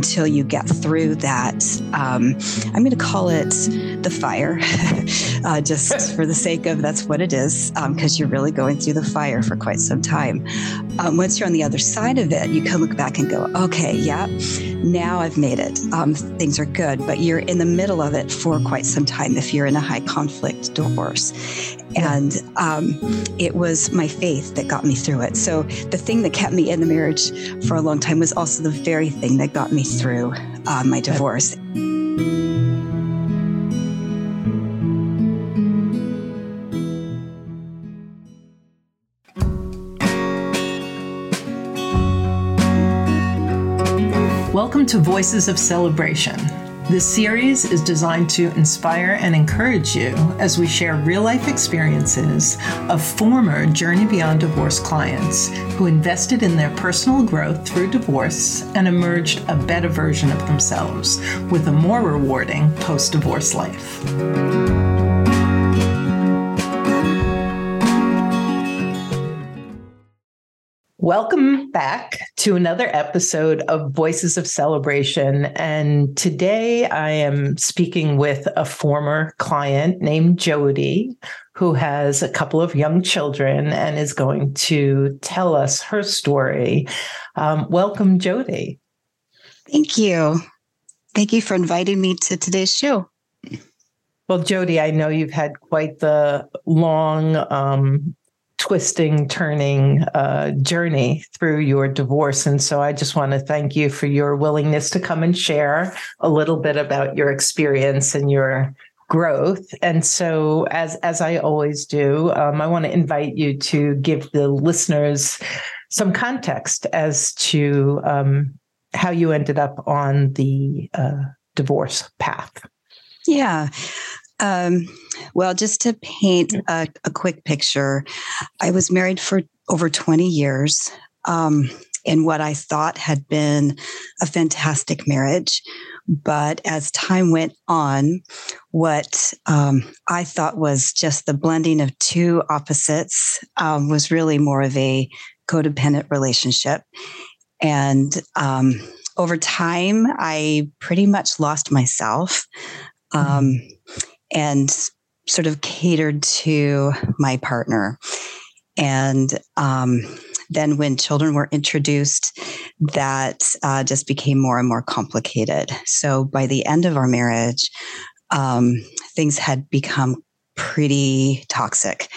Until you get through that. Um, I'm going to call it the fire, uh, just for the sake of that's what it is, because um, you're really going through the fire for quite some time. Um, once you're on the other side of it, you can look back and go, okay, yeah, now I've made it. Um, things are good, but you're in the middle of it for quite some time if you're in a high conflict divorce. And um, it was my faith that got me through it. So the thing that kept me in the marriage for a long time was also the very thing that got me through uh, my divorce. Welcome to Voices of Celebration. This series is designed to inspire and encourage you as we share real life experiences of former Journey Beyond Divorce clients who invested in their personal growth through divorce and emerged a better version of themselves with a more rewarding post divorce life. Welcome back to another episode of Voices of Celebration. And today I am speaking with a former client named Jodi, who has a couple of young children and is going to tell us her story. Um, welcome, Jodi. Thank you. Thank you for inviting me to today's show. Well, Jodi, I know you've had quite the long um, twisting, turning uh, journey through your divorce. And so I just want to thank you for your willingness to come and share a little bit about your experience and your growth. And so, as as I always do, um, I want to invite you to give the listeners some context as to um, how you ended up on the uh, divorce path. Yeah. Um, well, just to paint a, a, quick picture, I was married for over 20 years um, in what I thought had been a fantastic marriage. But as time went on, what um, I thought was just the blending of two opposites um, was really more of a codependent relationship. And um, over time, I pretty much lost myself. Um, and sort of catered to my partner. And um, then when children were introduced, that uh, just became more and more complicated. So by the end of our marriage, um, things had become pretty toxic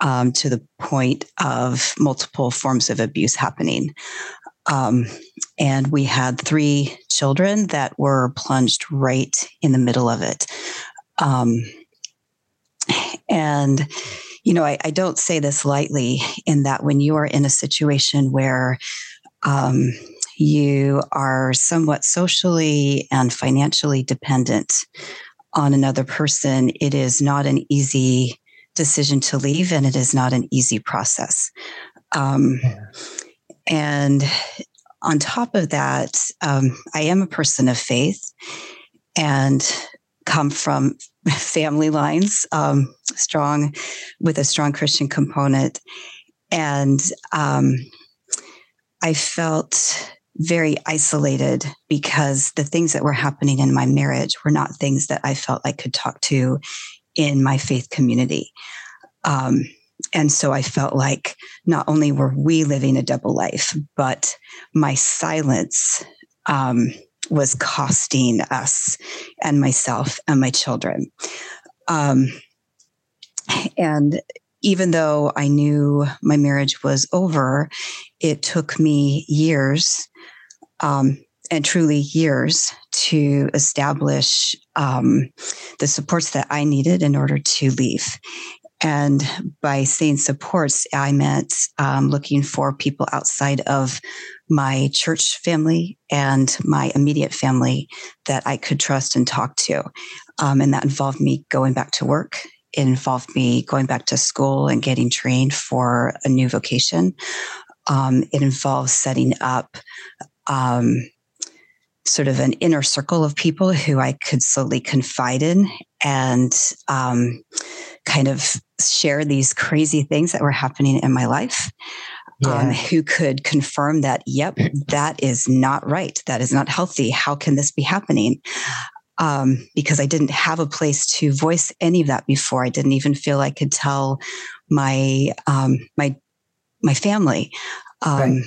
um, to the point of multiple forms of abuse happening. Um, and we had three children that were plunged right in the middle of it. Um, and, you know, I, I, don't say this lightly in that when you are in a situation where um, you are somewhat socially and financially dependent on another person, it is not an easy decision to leave and it is not an easy process. Um, and on top of that, um, I am a person of faith. And come from family lines, um, strong with a strong Christian component, and um, I felt very isolated because the things that were happening in my marriage were not things that I felt I could talk to in my faith community. Um, and so I felt like not only were we living a double life, but my silence um, was costing us and myself and my children. Um, and even though I knew my marriage was over, it took me years, um, and truly years, to establish um, the supports that I needed in order to leave. And by saying supports, I meant um, looking for people outside of my church family and my immediate family that I could trust and talk to. Um, and that involved me going back to work. It involved me going back to school and getting trained for a new vocation. Um, it involves setting up um, sort of an inner circle of people who I could slowly confide in and um, kind of share these crazy things that were happening in my life. Um, yeah. Um, who could confirm that, yep, that is not right. That is not healthy. How can this be happening? Um, because I didn't have a place to voice any of that before. I didn't even feel I could tell my um, my my family. Um,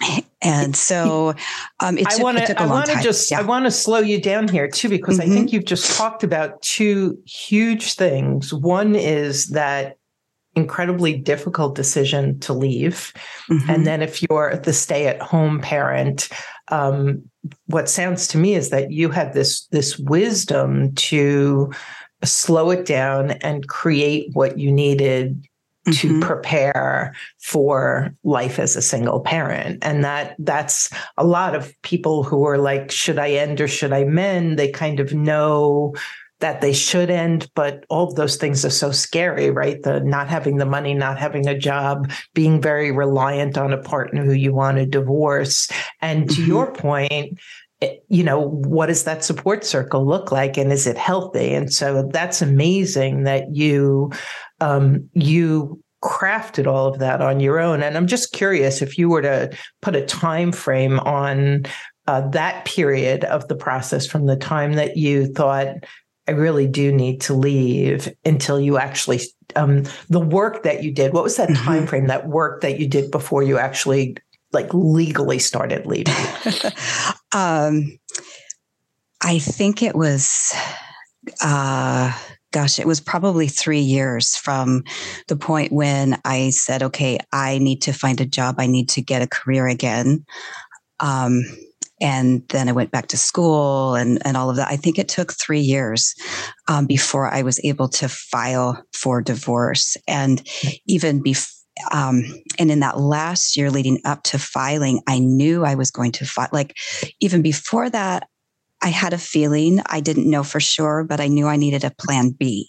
right. And so um, it, took, I want to I want to just yeah. I want to slow you down here too because mm-hmm. I think you've just talked about two huge things. One is that incredibly difficult decision to leave, mm-hmm. and then if you're the stay at home parent, um, what sounds to me is that you had this this wisdom to slow it down and create what you needed to mm-hmm. prepare for life as a single parent and that that's a lot of people who are like should i end or should i mend they kind of know that they should end but all of those things are so scary right the not having the money not having a job being very reliant on a partner who you want to divorce and to mm-hmm. your point eh, you know what does that support circle look like and is it healthy and so that's amazing that you um, you crafted all of that on your own. And I'm just curious if you were to put a time frame on uh, that period of the process from the time that you thought I really do need to leave until you actually um, the work that you did. What was that mm-hmm. time frame? That work that you did before you actually like legally started leaving? um, I think it was. Uh, gosh, it was probably three years from the point when I said, okay, I need to find a job. I need to get a career again. Um, and then I went back to school and, and all of that. I think it took three years um, before I was able to file for divorce. And even before, um, and in that last year leading up to filing, I knew I was going to file. Like even before that, I had a feeling, I didn't know for sure, but I knew I needed a plan B.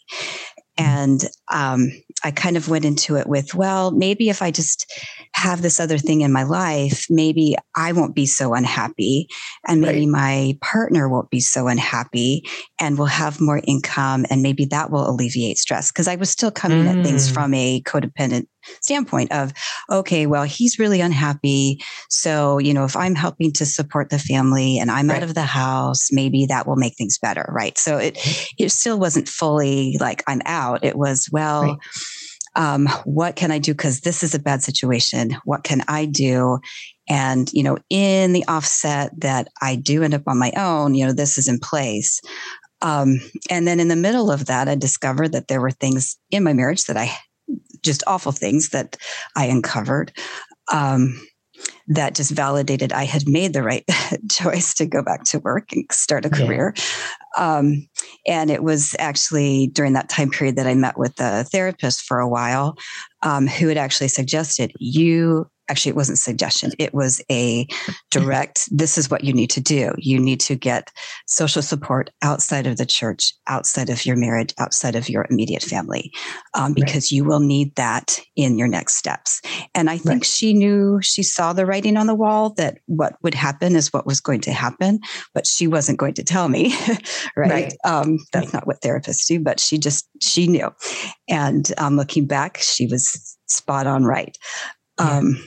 And um, I kind of went into it with, well, maybe if I just have this other thing in my life, maybe I won't be so unhappy. And maybe right. my partner won't be so unhappy and we'll have more income. And maybe that will alleviate stress. Cause I was still coming mm. at things mm. from a codependent standpoint of, okay, well, he's really unhappy. So, you know, if I'm helping to support the family and I'm right. out of the house, maybe that will make things better. Right. So it, it still wasn't fully like I'm out. It was, well, right um, what can I do? Because this is a bad situation. What can I do? And, you know, in the offset that I do end up on my own, you know, this is in place. Um, and then in the middle of that, I discovered that there were things in my marriage that I just awful things that I uncovered. Um, that just validated I had made the right choice to go back to work and start a career. Yeah. Um, and it was actually during that time period that I met with a therapist for a while um, who had actually suggested you actually it wasn't suggestion. It was a direct this is what you need to do. You need to get social support outside of the church outside of your marriage outside of your immediate family um, because right. you will need that in your next steps. And i think right. she knew she saw the writing on the wall that what would happen is what was going to happen but she wasn't going to tell me right, right. Um, that's not what therapists do but she just she knew. And um, looking back she was spot on right. Um,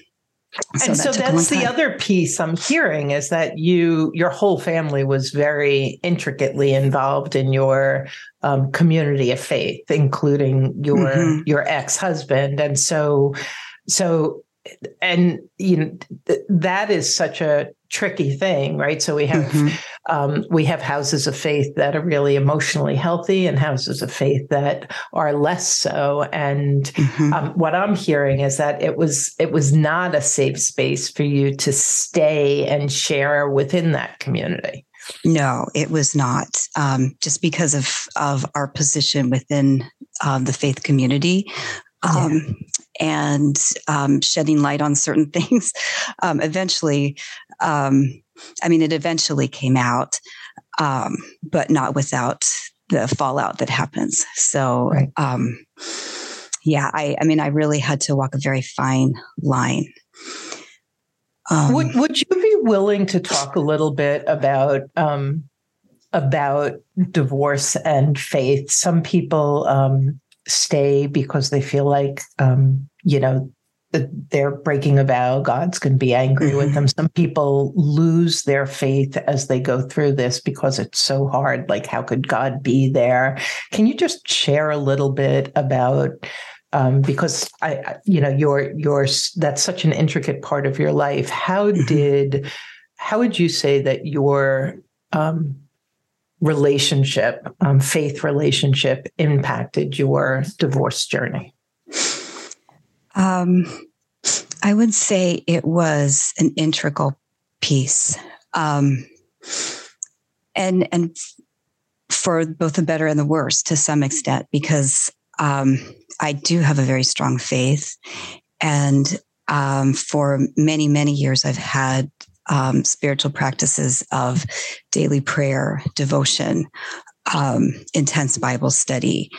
so and that so that's the other piece I'm hearing is that you, your whole family was very intricately involved in your um, community of faith, including your mm-hmm. your ex husband, and so so and you know th- that is such a tricky thing right so we have mm-hmm. um, we have houses of faith that are really emotionally healthy and houses of faith that are less so and mm-hmm. um, what i'm hearing is that it was it was not a safe space for you to stay and share within that community no, it was not. Um, just because of of our position within um, the faith community, um, yeah. and um, shedding light on certain things. Um, eventually, um, I mean, it eventually came out, um, but not without the fallout that happens. So, right. Um, yeah, I, I mean, I really had to walk a very fine line. would Would you be willing to talk a little bit about about divorce and faith? Some people stay because they feel like um, you know they're breaking a vow god's going to be angry mm-hmm. with them some people lose their faith as they go through this because it's so hard like how could god be there can you just share a little bit about um, because I, you know, your your that's such an intricate part of your life. How mm-hmm. did, how would you say that your um, relationship, um, faith relationship, impacted your divorce journey? Um, I would say it was an integral piece, um, and and for both the better and the worse to some extent, because um, I do have a very strong faith, and um, for many many years I've had um, spiritual practices of daily prayer, devotion, um, intense Bible study,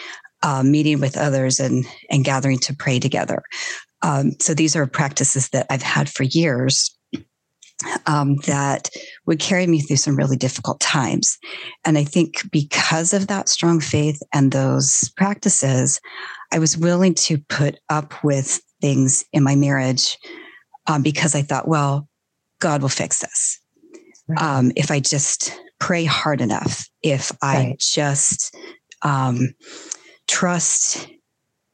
uh, meeting with others, and and gathering to pray together. Um, so these are practices that I've had for years. Um, that would carry me through some really difficult times. And I think because of that strong faith and those practices, I was willing to put up with things in my marriage um, because I thought, well, God will fix this. Right. Um, if I just pray hard enough, if I just um, trust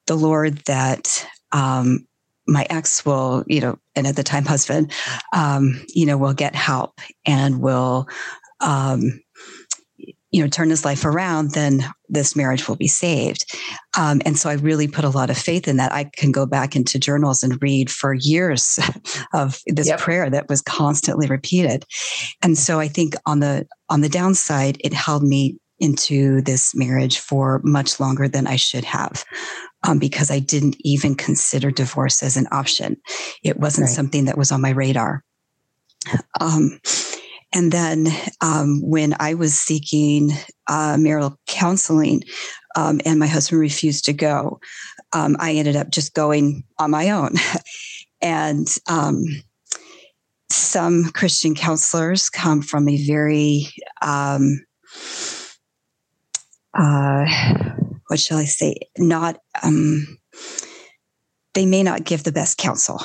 the Lord that um, my ex will, you know, and at the time husband, um, you know, will get help and will um, you know turn his life around then this marriage will be saved. Um, and so i really put a lot of faith in that. I can go back into journals and read for years of this yep. prayer that was constantly repeated. And so i think on the on the downside it held me into this marriage for much longer than i should have um, because i didn't even consider divorce as an option. It wasn't right. something that was on my radar. Um, and then um, when I was seeking uh, marital counseling um, and my husband refused to go, um, I ended up just going on my own. and um, some Christian counselors come from a very, um, uh, what shall I say, not, um, they may not give the best counsel.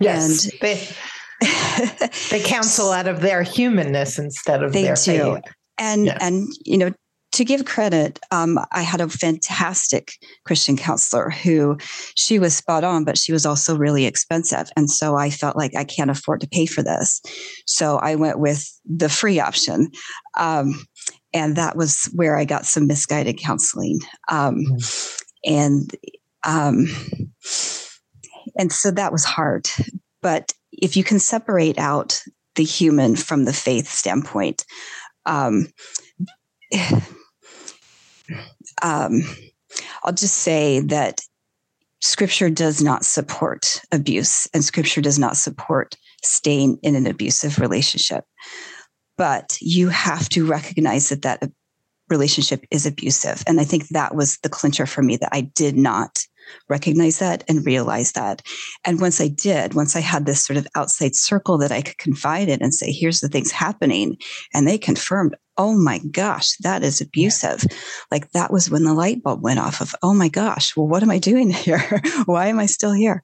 yes, and, they, they counsel out of their humanness instead of they their do. faith. And yeah. and you know, to give credit, um, I had a fantastic Christian counselor who she was spot on, but she was also really expensive. And so I felt like I can't afford to pay for this. So I went with the free option. Um, and that was where I got some misguided counseling. Um, mm. And um, and so that was hard. But if you can separate out the human from the faith standpoint, um, um, I'll just say that scripture does not support abuse and scripture does not support staying in an abusive relationship. But you have to recognize that that relationship is abusive. And I think that was the clincher for me that I did not recognize that and realize that. And once I did, once I had this sort of outside circle that I could confide in and say, here's the things happening, and they confirmed, oh my gosh, that is abusive. Like that was when the light bulb went off of, oh my gosh, well, what am I doing here? Why am I still here?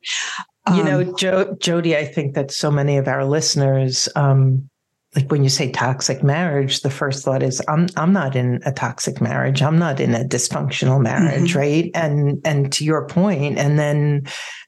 You know, um, jo- Jodi, I think that so many of our listeners, um, like when you say toxic marriage, the first thought is I'm I'm not in a toxic marriage. I'm not in a dysfunctional marriage, mm-hmm. right? And and to your point, and then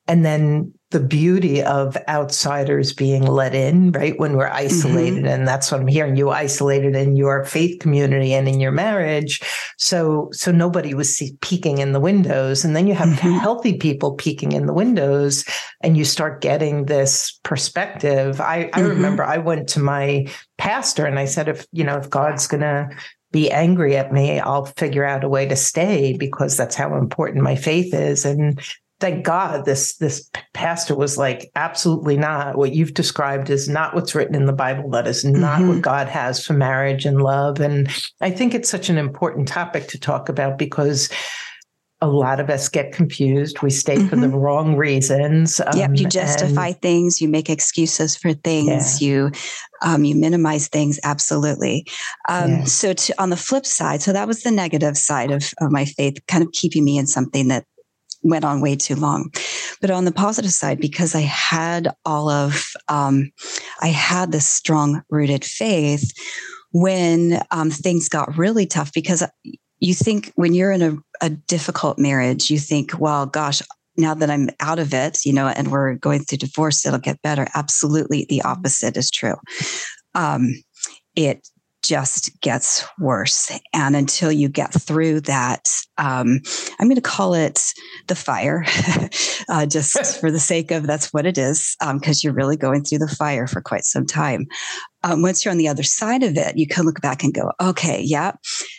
and then the beauty of outsiders being let in, right? When we're isolated. Mm-hmm. And that's what I'm hearing you isolated in your faith community and in your marriage. So, so nobody was see, peeking in the windows. And then you have mm-hmm. healthy people peeking in the windows and you start getting this perspective. I, mm-hmm. I remember I went to my pastor and I said, if, you know, if God's going to be angry at me, I'll figure out a way to stay because that's how important my faith is. And thank God this this pastor was like, absolutely not. What you've described is not what's written in the Bible. That is not mm-hmm. what God has for marriage and love. And I think it's such an important topic to talk about because a lot of us get confused. We stay mm-hmm. for the mm-hmm. wrong reasons. Um, yep, you justify and, things. You make excuses for things. Yeah. You um, you minimize things. Absolutely. Um, yeah. So to, on the flip side, so that was the negative side of, of my faith, kind of keeping me in something that went on way too long. But on the positive side, because I had all of, um, I had this strong rooted faith when um, things got really tough, because you think when you're in a, a difficult marriage, you think, well, gosh, now that I'm out of it, you know, and we're going through divorce, it'll get better. Absolutely, the opposite is true. Um, it just gets worse. And until you get through that, um, I'm going to call it the fire, uh, just for the sake of that's what it is, because um, you're really going through the fire for quite some time um, once you're on the other side of it, you can look back and go, okay, yeah,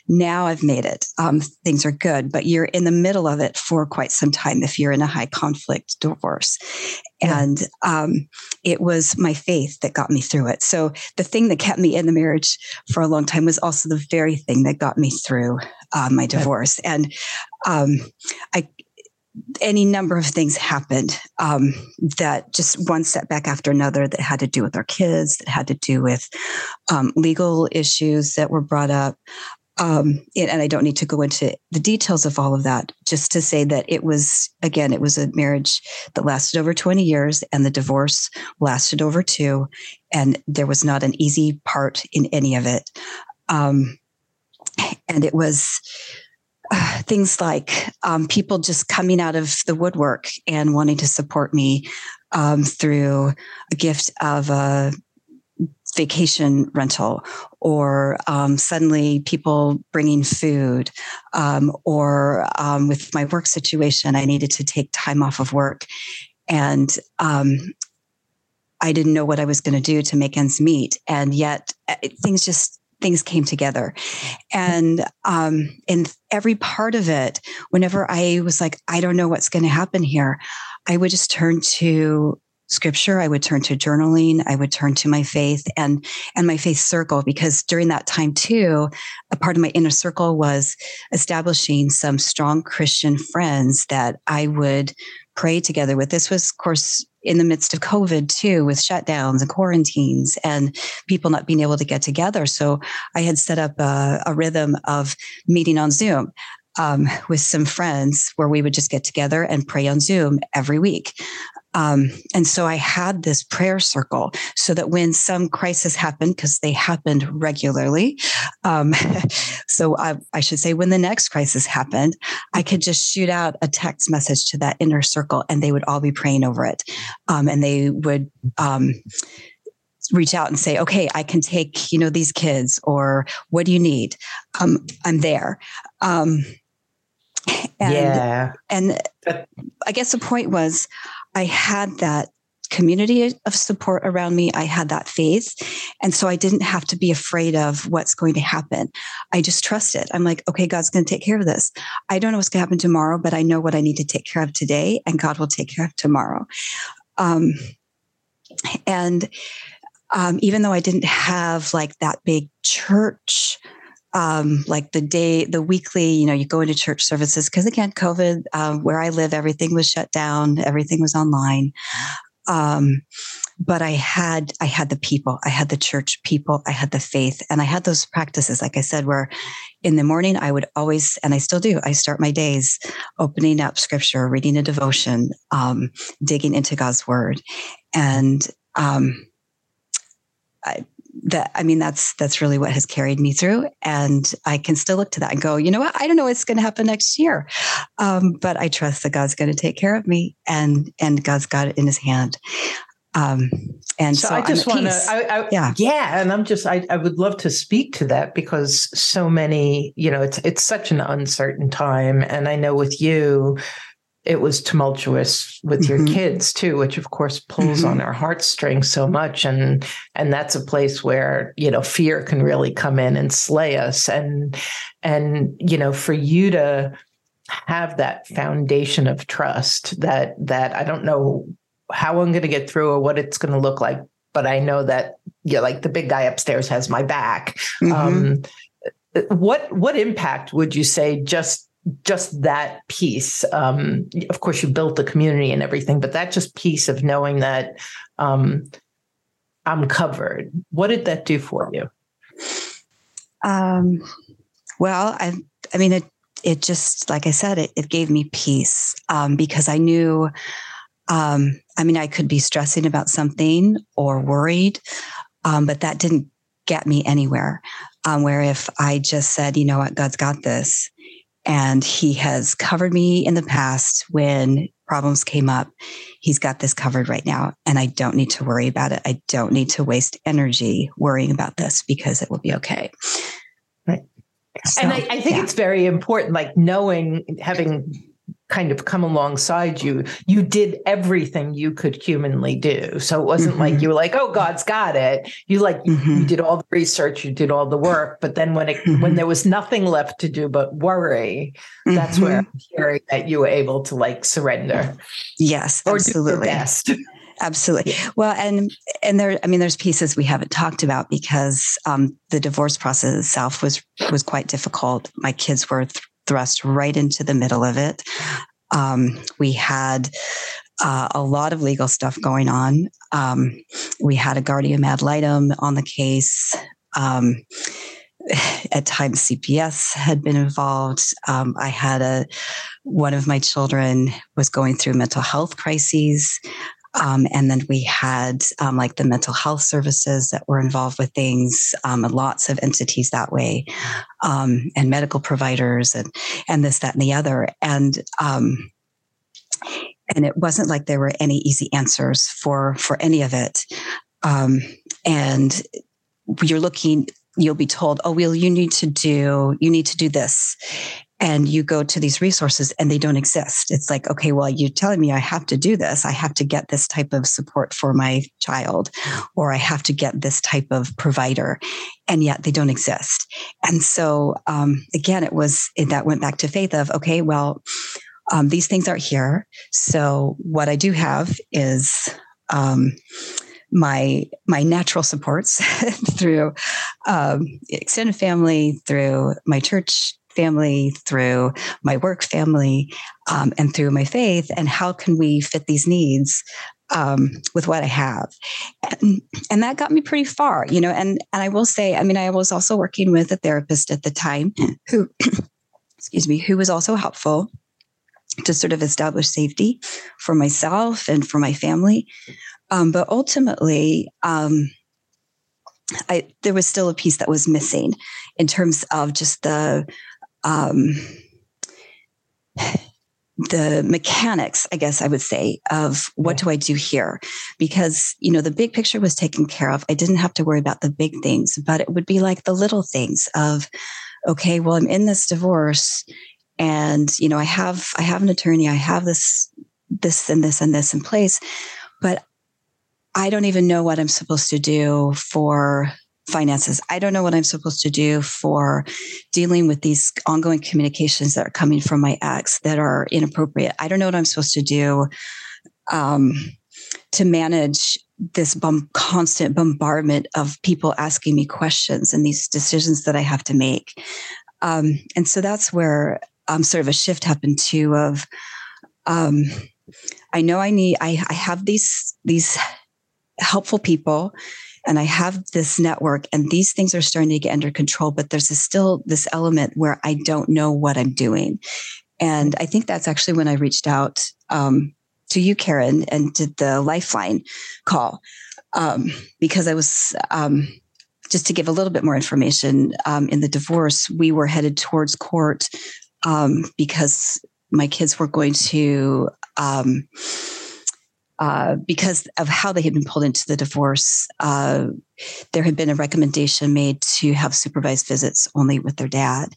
now I've made it. Um, things are good, but you're in the middle of it for quite some time if you're in a high conflict divorce. Yeah. And um, it was my faith that got me through it. So the thing that kept me in the marriage for a long time was also the very thing that got me through uh, my divorce. And um, I, any number of things happened um, that just one setback after another that had to do with our kids, that had to do with um, legal issues that were brought up. Um, and I don't need to go into the details of all of that, just to say that it was, again, it was a marriage that lasted over 20 years and the divorce lasted over two. And there was not an easy part in any of it. Um, and it was, things like um, people just coming out of the woodwork and wanting to support me um, through a gift of a vacation rental or um, suddenly people bringing food um, or um, with my work situation i needed to take time off of work. And um, i didn't know what i was going to do to make ends meet. And yet uh, things just things came together. And um, in every part of it, whenever I was like, I don't know what's going to happen here, I would just turn to scripture i would turn to journaling i would turn to my faith and and my faith circle because during that time too a part of my inner circle was establishing some strong christian friends that i would pray together with this was of course in the midst of COVID too, with shutdowns and quarantines and people not being able to get together. So I had set up a, a rhythm of meeting on Zoom. Um, with some friends where we would just get together and pray on Zoom every week. Um, and so I had this prayer circle so that when some crisis happened, because they happened regularly, um, so I, I, should say when the next crisis happened, I could just shoot out a text message to that inner circle and they would all be praying over it. Um, and they would, um, reach out and say, okay, I can take, you know, these kids or what do you need? Um, I'm there. Um, and, yeah. And I guess the point was I had that community of support around me. I had that faith. And so I didn't have to be afraid of what's going to happen. I just trusted. I'm like, okay, God's going to take care of this. I don't know what's going to happen tomorrow, but I know what I need to take care of today, and God will take care of tomorrow. Um, and um, even though I didn't have like that big church um, like the day, the weekly, you know, you go into church services because again, COVID, uh, where I live, everything was shut down, everything was online. Um, but I had, I had the people, I had the church people, I had the faith, and I had those practices, like I said, where in the morning I would always, and I still do, I start my days opening up scripture, reading a devotion, um, digging into God's word, and um, I, that I mean that's that's really what has carried me through, and I can still look to that and go, you know what? I don't know what's going to happen next year, um, but I trust that God's going to take care of me, and and God's got it in His hand. Um, and so, so I just want to, yeah, yeah, and I'm just, I, I would love to speak to that because so many, you know, it's it's such an uncertain time, and I know with you, it was tumultuous with mm-hmm. your kids too which of course pulls mm-hmm. on our heartstrings so much and and that's a place where you know fear can really come in and slay us and and you know for you to have that foundation of trust that that I don't know how I'm going to get through or what it's going to look like but I know that you know, like the big guy upstairs has my back mm-hmm. um what what impact would you say just just that piece um, of course you built the community and everything but that just piece of knowing that um, i'm covered what did that do for you? Um, well i i mean it it just like i said it, it gave me peace um, because i knew um, i mean i could be stressing about something or worried um, but that didn't get me anywhere where if i just said you know what? God's got this and he has covered me in the past when problems came up. He's got this covered right now. And I don't need to worry about it. I don't need to waste energy worrying about this because it will be okay. Right. So, and I, I think yeah. it's very important, like knowing, having kind of come alongside you, you did everything you could humanly do. So it wasn't mm-hmm. like you were like, "Oh, God's got it." You like mm-hmm. you, did all the research, you did all the work, but then when it mm-hmm. when there was nothing left to do but worry, that's where mm-hmm. I'm hearing that you were able to like surrender. Yes, or absolutely. do your best. Absolutely. Well, and and there, I mean, there's pieces we haven't talked about because um, the divorce process itself was was quite difficult. My kids were th- thrust right into the middle of it. Um, we had uh, a lot of legal stuff going on. Um, we had a guardian ad litem on the case. Um, at times, CPS had been involved. Um, I had a one of my children was going through mental health crises. Um, and then we had um, like the mental health services that were involved with things, um, and lots of entities that way, um, and medical providers, and and this, that, and the other, and um, and it wasn't like there were any easy answers for for any of it, um, and you're looking you'll be told oh well you need to do you need to do this and you go to these resources and they don't exist. It's like, okay, well, you're telling me I have to do this. I have to get this type of support for my child, or I have to get this type of provider, and yet they don't exist. And so, um, again, it was it, that went back to faith of, okay, well, um, these things aren't here. So what I do have is um, my my natural supports through um, extended family, through my church family, through my work family, um, and through my faith, and how can we fit these needs um, with what I have, and, and that got me pretty far, you know. And and I will say, I mean, I was also working with a therapist at the time who, excuse me, who was also helpful to sort of establish safety for myself and for my family, um, but ultimately. Um, I, there was still a piece that was missing in terms of just the um, the mechanics, I guess I would say, of what do I do here? Because, you know, the big picture was taken care of. I didn't have to worry about the big things, but it would be like the little things of, okay, well, I'm in this divorce and, you know, I have, I have an attorney, I have this, this and this and this in place, but I don't even know what I'm supposed to do for finances. I don't know what I'm supposed to do for dealing with these ongoing communications that are coming from my ex that are inappropriate. I don't know what I'm supposed to do um, to manage this constant bombardment of people asking me questions and these decisions that I have to make. Um, and so that's where um, sort of a shift happened too. Of um, I know I need I, I have these these helpful people and I have this network and these things are starting to get under control, but there's still this element where I don't know what I'm doing. And I think that's actually when I reached out um, to you, Karen, and did the Lifeline call um, because I was, um, just to give a little bit more information, um, in the divorce, we were headed towards court um, because my kids were going to. Um, uh, because of how they had been pulled into the divorce, uh, there had been a recommendation made to have supervised visits only with their dad.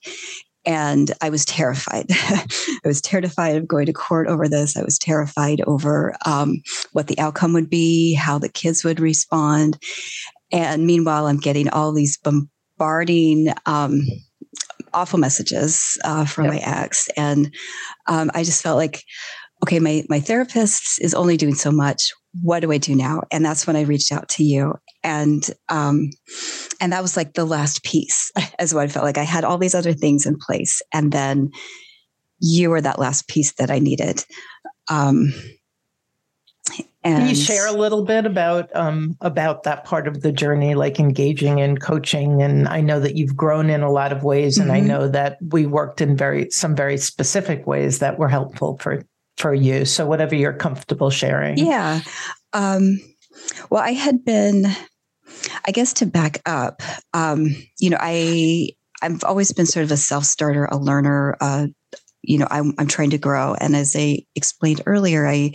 And I was terrified. I was terrified of going to court over this. I was terrified over um, what the outcome would be, how the kids would respond. And meanwhile, I'm getting all these bombarding um, awful messages uh, from yep. my ex. And um, I just felt like, okay, my, my therapist is only doing so much. What do I do now? And that's when I reached out to you. And, um, and that was like the last piece as what I felt like I had all these other things in place. And then you were that last piece that I needed. Um, and Can you share a little bit about um, about that part of the journey, like engaging in coaching? And I know that you've grown in a lot of ways, and mm-hmm. I know that we worked in very some very specific ways that were helpful for for you. So whatever you're comfortable sharing. Yeah. Um, well, I had been, I guess, to back up. Um, you know, I I've always been sort of a self starter, a learner, uh, you know, I'm, I'm trying to grow. And as I explained earlier, I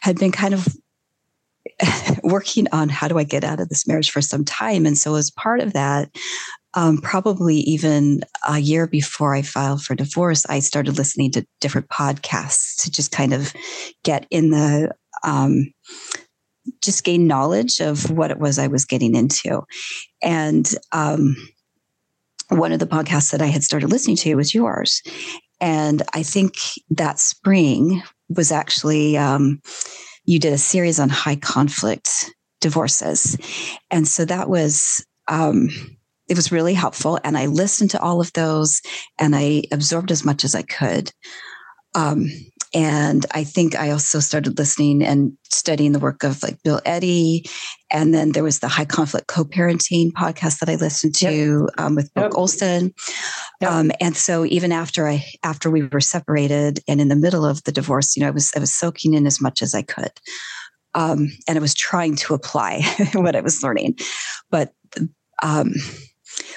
had been kind of working on how do I get out of this marriage for some time. And so, as part of that, um, probably even a year before I filed for divorce, I started listening to different podcasts to just kind of get in the, um, just gain knowledge of what it was I was getting into. And um, one of the podcasts that I had started listening to was yours. And I think that spring was actually, um, you did a series on high conflict divorces. And so that was, um, it was really helpful. And I listened to all of those and I absorbed as much as I could. Um, and I think I also started listening and studying the work of like Bill Eddy. And then there was the high conflict co parenting podcast that I listened to yep. um, with Brooke yep. Olson. Yep. Um, and so even after I, after we were separated and in the middle of the divorce, you know, I was, I was soaking in as much as I could. Um, and I was trying to apply what I was learning. But, um,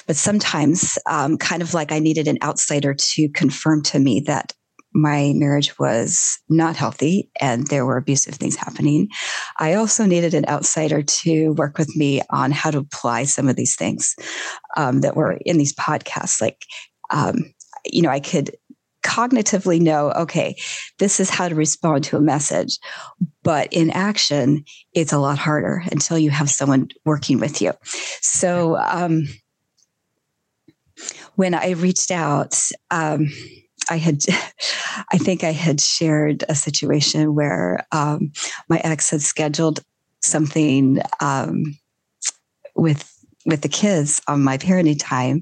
but sometimes, um, kind of like I needed an outsider to confirm to me that my marriage was not healthy and there were abusive things happening. I also needed an outsider to work with me on how to apply some of these things um, that were in these podcasts. Like, um, you know, I could cognitively know, okay, this is how to respond to a message. But in action, it's a lot harder until you have someone working with you. So, um, when I reached out, um, I had, I think I had shared a situation where um, my ex had scheduled something um, with with the kids on my parenting time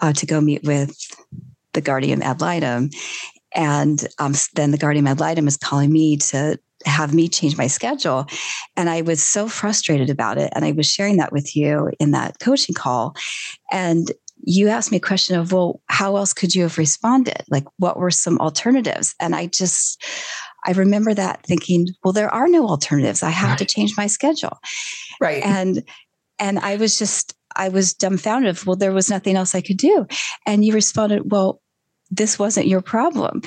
uh, to go meet with the guardian ad litem, and um, then the guardian ad litem is calling me to have me change my schedule. And I was so frustrated about it. And I was sharing that with you in that coaching call. And you asked me a question of, well, how else could you have responded? Like, what were some alternatives? And I just, I remember that thinking, well, there are no alternatives. I have right. to change my schedule. Right. And, and I was just, I was dumbfounded. Of, Well, there was nothing else I could do. And you responded, well, this wasn't your problem.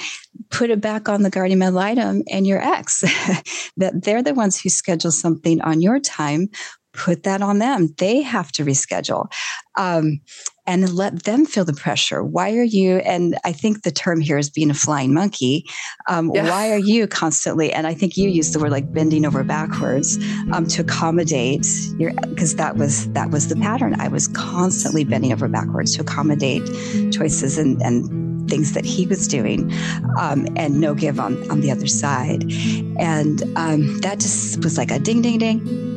Put it back on the guardian ad litem and your ex. that they're the ones who schedule something on your time put that on them. They have to reschedule um, and let them feel the pressure. Why are you? And I think the term here is being a flying monkey. Um, yeah. Why are you constantly? And I think you used the word like bending over backwards um, to accommodate your, because that was that was the pattern. I was constantly bending over backwards to accommodate choices and and things that he was doing um, and no give on, on the other side. And um, that just was like a ding, ding, ding.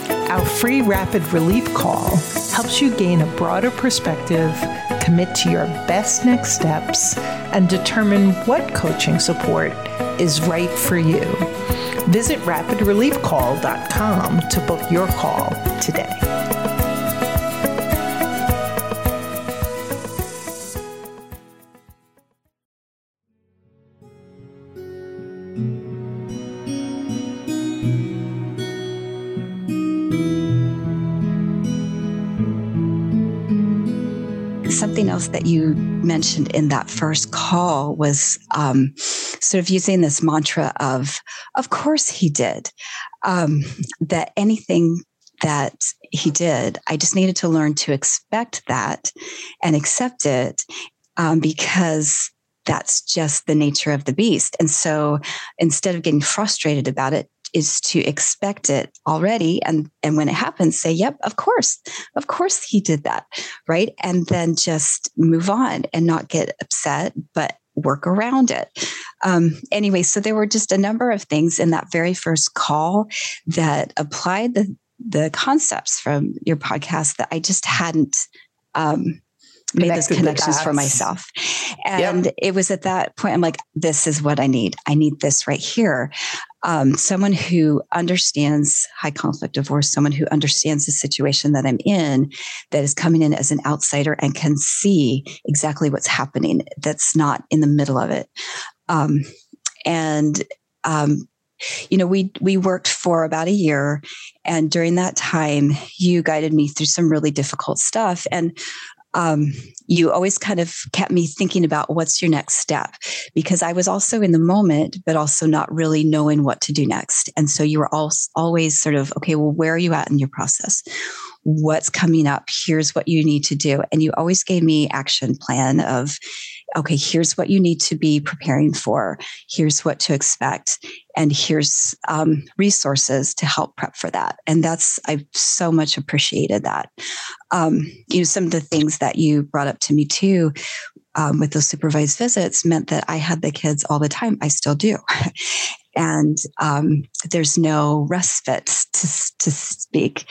Our free rapid relief call helps you gain a broader perspective, commit to your best next steps, and determine what coaching support is right for you. Visit rapidreliefcall.com to book your call today. Else that you mentioned in that first call was um, sort of using this mantra of, of course he did, um, that anything that he did, I just needed to learn to expect that and accept it um, because that's just the nature of the beast. And so instead of getting frustrated about it, is to expect it already and and when it happens say yep of course of course he did that right? And then just move on and not get upset but work around it. Um, anyway so there were just a number of things in that very first call that applied the the concepts from your podcast that i just hadn't um, made those connections for myself. And yep. it was at that point, I'm like, this is what I need. I need this right here. Um, someone who understands high conflict divorce, someone who understands the situation that I'm in, that is coming in as an outsider and can see exactly what's happening, that's not in the middle of it. Um, and um, you know we we worked for about a year and during that time you guided me through some really difficult stuff and um, you always kind of kept me thinking about what's your next step because I was also in the moment, but also not really knowing what to do next. And so you were all, always sort of, okay, well, where are you at in your process? What's coming up? Here's what you need to do. And you always gave me action plan of, okay, here's what you need to be preparing for. Here's what to expect. And here's um, resources to help prep for that. And that's, I've so much appreciated that. Um, you know, some of the things that you brought up to me too um, with those supervised visits meant that I had the kids all the time. I still do. and um, there's no respite to, to speak.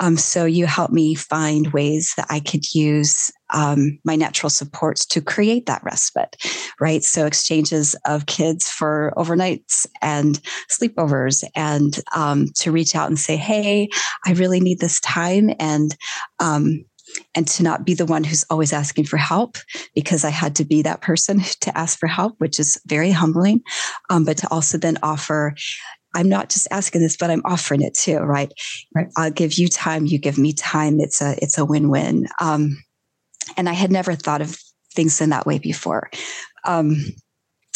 Um, so you helped me find ways that I could use um, my natural supports to create that respite, right? So exchanges of kids for overnights and sleepovers, and um, to reach out and say, "Hey, I really need this time," and um, and to not be the one who's always asking for help because I had to be that person to ask for help, which is very humbling. Um, but to also then offer, I'm not just asking this, but I'm offering it too, right? right. I'll give you time, you give me time. It's a it's a win win. Um, and I had never thought of things in that way before. Um,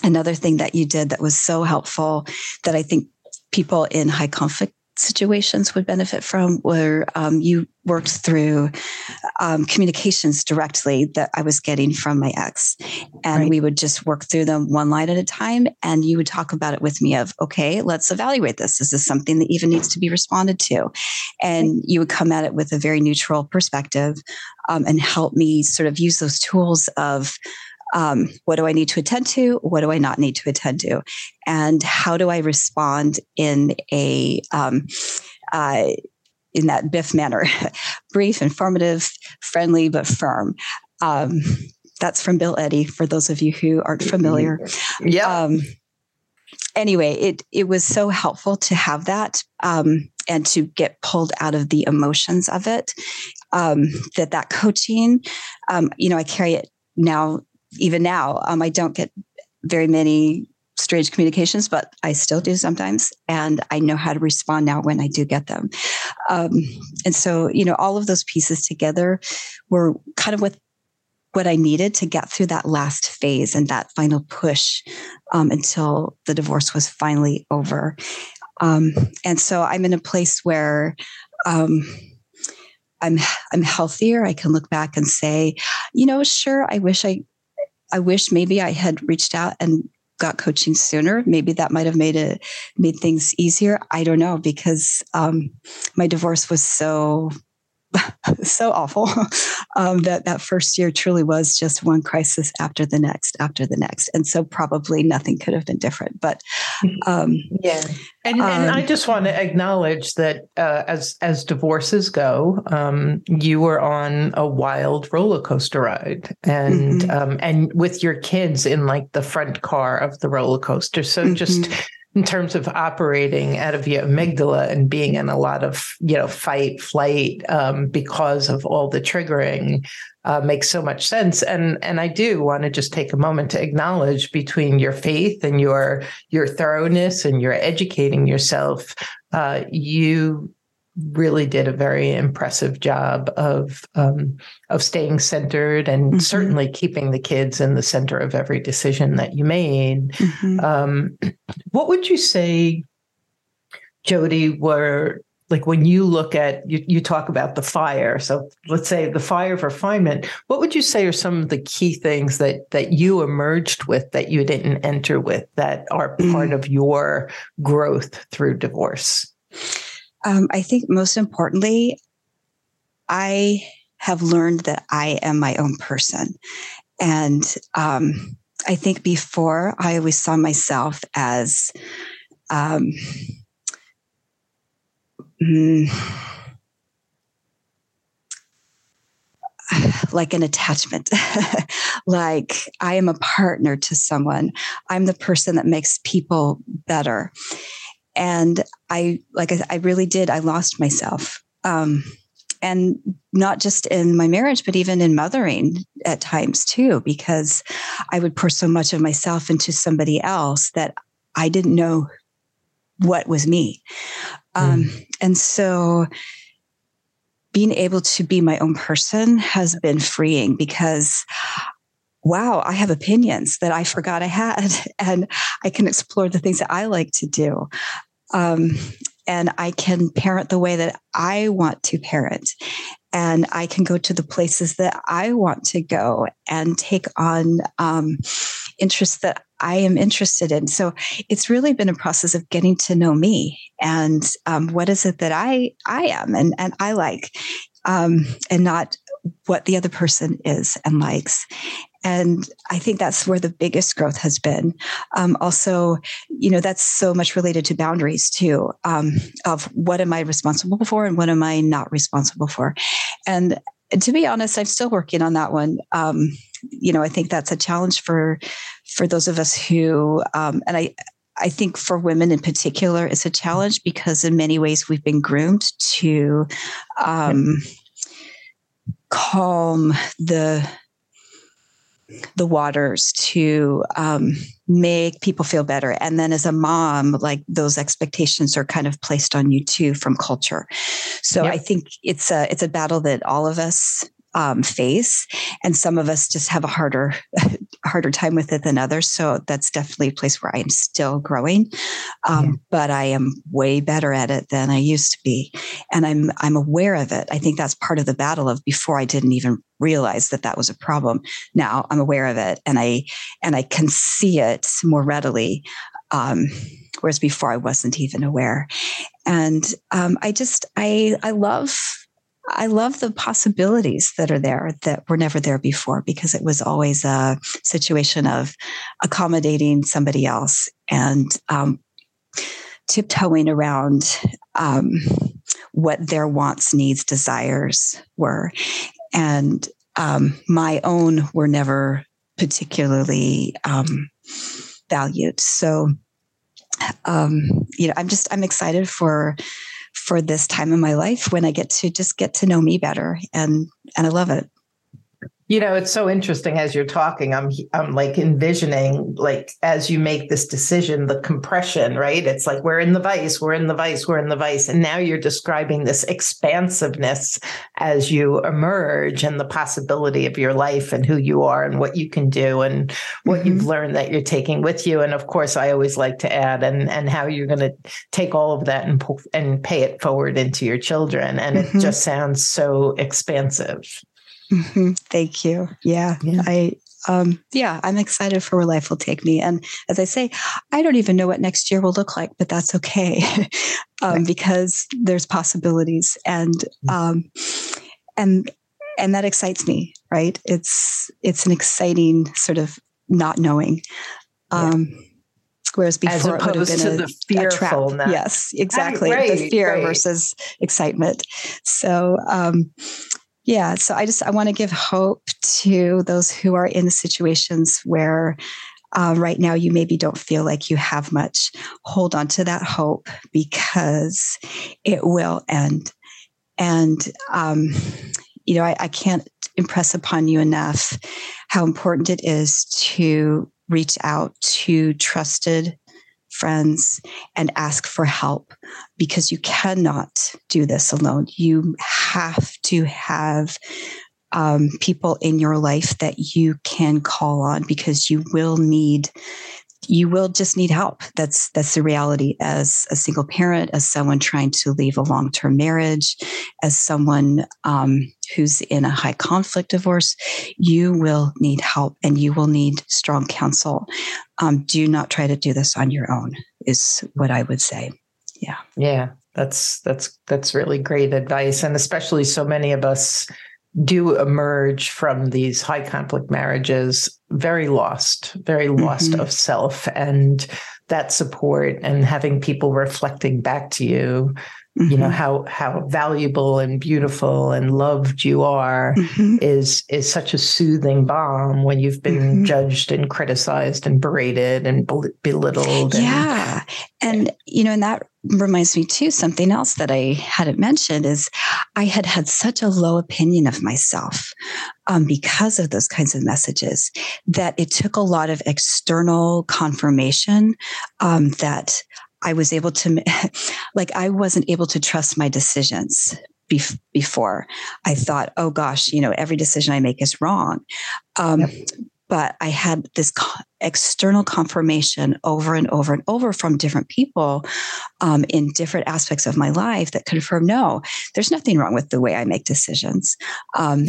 another thing that you did that was so helpful that I think people in high conflict situations would benefit from where um, you worked through um, communications directly that I was getting from my ex. And right. we would just work through them one line at a time. And you would talk about it with me of, okay, let's evaluate this. Is this something that even needs to be responded to? And you would come at it with a very neutral perspective um, and help me sort of use those tools of um, what do I need to attend to? What do I not need to attend to? And how do I respond in a um, uh, in that BIFF manner, brief, informative, friendly, but firm. Um, that's from Bill Eddy. For those of you who aren't familiar, yeah. Um, anyway, it it was so helpful to have that um, and to get pulled out of the emotions of it. Um, that that coaching, um, you know, I carry it now even now, um, I don't get very many strange communications, but I still do sometimes. And I know how to respond now when I do get them. Um, and so, you know, all of those pieces together were kind of what what I needed to get through that last phase and that final push um, until the divorce was finally over. Um, and so I'm in a place where um, I'm I'm healthier. I can look back and say, you know, sure, I wish I I wish maybe I had reached out and got coaching sooner. Maybe that might have made it made things easier. I don't know because um, my divorce was so so awful um, that that first year truly was just one crisis after the next after the next and so probably nothing could have been different but um, yeah and, and i um, just want to acknowledge that uh, as as divorces go um, you were on a wild roller coaster ride and mm-hmm. Um, and with your kids in like the front car of the roller coaster so mm-hmm. just in terms of operating out of your amygdala and being in a lot of you know fight flight um, because of all the triggering uh, makes so much sense. And and i do want to just take a moment to acknowledge between your faith and your your thoroughness and your educating yourself uh, you really did a very impressive job of um, of staying centered and mm-hmm. certainly keeping the kids in the center of every decision that you made. Mm-hmm. Um, what would you say, Jodi, were like when you look at you, you talk about the fire so let's say the fire of refinement what would you say are some of the key things that that you emerged with that you didn't enter with that are part mm. of your growth through divorce um, I think most importantly, I have learned that I am my own person. And um, I think before I always saw myself as um, mm, like an attachment. like I am a partner to someone. I'm the person that makes people better and I like I, I really did. I lost myself, um, and not just in my marriage, but even in mothering at times too, because I would pour so much of myself into somebody else that I didn't know what was me, um, mm. and so being able to be my own person has been freeing because wow, I have opinions that I forgot I had, and I can explore the things that I like to do. Um, and I can parent the way that I want to parent. And I can go to the places that I want to go and take on um, interests that I am interested in. So it's really been a process of getting to know me and um, what is it that I I am and and I like, um, and not what the other person is and likes. And I think that's where the biggest growth has been. Um, also, you know, that's so much related to boundaries too, um, of what am I responsible for and what am I not responsible for. And to be honest, I'm still working on that one. Um, you know, I think that's a challenge for for those of us who, um, and I, I think for women in particular, it's a challenge because in many ways we've been groomed to um, calm the the waters to um, make people feel better. And then as a mom, like those expectations are kind of placed on you too from culture. So yep. I think it's a it's a battle that all of us um, face, and some of us just have a harder harder time with it than others. So that's definitely a place where I am still growing, um, yeah. but I am way better at it than I used to be, and I'm I'm aware of it. I think that's part of the battle of before I didn't even realize that that was a problem. Now I'm aware of it, and I and I can see it more readily. Um, whereas before I wasn't even aware, and um, I just I I love I love the possibilities that are there that were never there before because it was always a situation of accommodating somebody else and um, tiptoeing around um, what their wants, needs, desires were. And um, my own were never particularly um, valued. So, um, you know, I'm just, I'm excited for for this time in my life when I get to just get to know me better and and I love it. You know, it's so interesting as you're talking. I'm I'm like envisioning like as you make this decision, the compression, right? It's like we're in the vice, we're in the vice, we're in the vice, and now you're describing this expansiveness as you emerge and the possibility of your life and who you are and what you can do and what mm-hmm. you've learned that you're taking with you. And of course, I always like to add and and how you're going to take all of that and and pay it forward into your children. And mm-hmm. it just sounds so expansive. Mm-hmm. Thank you. Yeah, yeah. I um, yeah, I'm excited for where life will take me. And as I say, I don't even know what next year will look like, but that's okay um, right. because there's possibilities. And mm. um, and and that excites me right it's it's an exciting sort of not knowing um yeah. Whereas before it would have been a, a trap. Yes, exactly. Right, the fear versus excitement. So um, yeah, so I just I want to give hope to those who are in situations where uh, right now you maybe don't feel like you have much. Hold on to that hope because it will end. And um, you know, I, I can't impress upon you enough how important it is to reach out to trusted friends and ask for help because you cannot do this alone. You have to have um, people in your life that you can call on because you will need you will just need help that's that's the reality as a single parent as someone trying to leave a long-term marriage as someone um, who's in a high conflict divorce you will need help and you will need strong counsel um, do not try to do this on your own is what i would say yeah yeah that's that's that's really great advice and especially so many of us do emerge from these high conflict marriages very lost, very lost mm-hmm. of self. And that support and having people reflecting back to you Mm-hmm. you know mm-hmm. how how valuable and beautiful and loved you are mm-hmm. is is such a soothing balm when you've been mm-hmm. judged and criticized and berated and belittled and, yeah and you know and that reminds me too something else that i hadn't mentioned is i had had such a low opinion of myself um, because of those kinds of messages that it took a lot of external confirmation um, that I was able to, like, I wasn't able to trust my decisions bef- before. I thought, oh gosh, you know, every decision I make is wrong. Um, yep. But I had this co- external confirmation over and over and over from different people um, in different aspects of my life that confirmed no, there's nothing wrong with the way I make decisions. Um,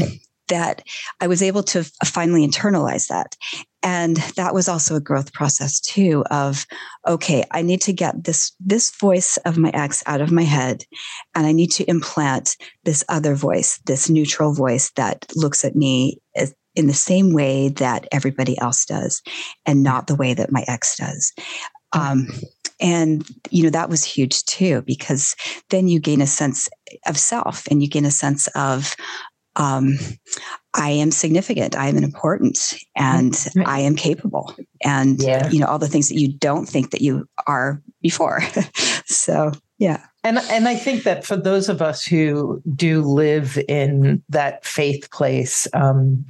that I was able to finally internalize that. And that was also a growth process too of, okay, I need to get this, this voice of my ex out of my head. And I need to implant this other voice, this neutral voice that looks at me as, in the same way that everybody else does and not the way that my ex does. Um, and you know that was huge too because then you gain a sense of self and you gain a sense of um, I am significant, I am important, and right. I am capable, and yeah. you know all the things that you don't think that you are before. so yeah. And and I think that for those of us who do live in that faith place, um,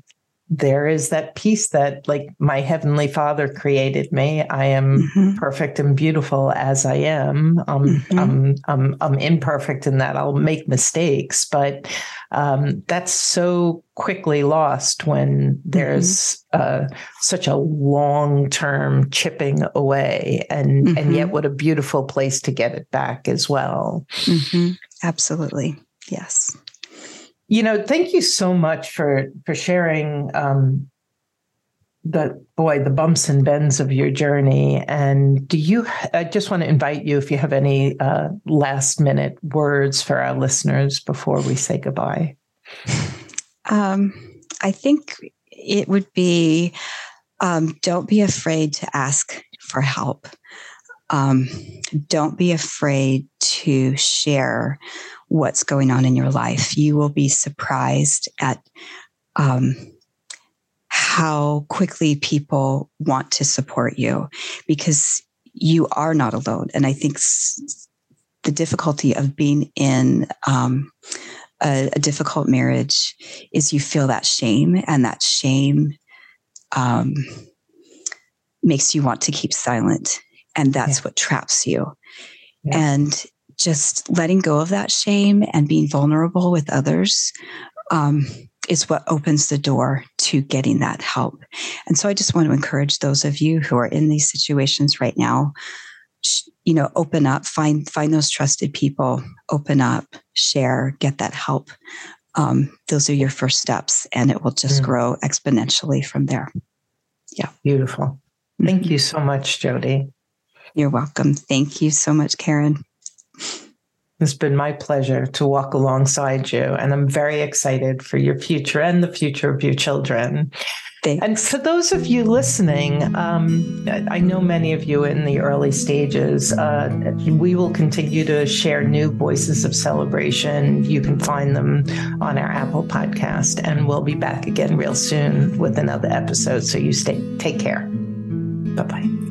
there is that piece that like my heavenly father created me i am mm-hmm. perfect and beautiful as i am um, mm-hmm. I'm, I'm, I'm imperfect in that i'll make mistakes but um, that's so quickly lost when there's mm-hmm. uh, such a long-term chipping away and and yet mm-hmm. what a beautiful place to get it back as well mm-hmm. absolutely yes you know, thank you so much for for sharing um, the boy the bumps and bends of your journey. And do you? I just want to invite you if you have any uh, last minute words for our listeners before we say goodbye. Um, I think it would be um, don't be afraid to ask for help. Um, don't be afraid to share what's going on in your life. You will be surprised at um, how quickly people want to support you because you are not alone. And I think the difficulty of being in um, a, a, difficult marriage is you feel that shame, and that shame um, makes you want to keep silent. And that's yeah. what traps you. Yeah. And just letting go of that shame and being vulnerable with others um, is what opens the door to getting that help. And so I just want to encourage those of you who are in these situations right now, you know, open up, find find those trusted people, open up, share, get that help. Um, those are your first steps, and it will just mm. grow exponentially from there. Yeah, beautiful. Thank mm-hmm. you so much, Jodi. You're welcome. Thank you so much, Karen. It's been my pleasure to walk alongside you, and I'm very excited for your future and the future of your children. Thanks. And for those of you listening, um, I know many of you in the early stages. Uh, we will continue to share new voices of celebration. You can find them on our Apple podcast, and we'll be back again real soon with another episode. So you stay, take care. Bye bye.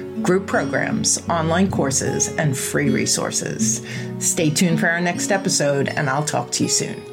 group programs, online courses, and free resources. Stay tuned for our next episode, and I'll talk to you soon.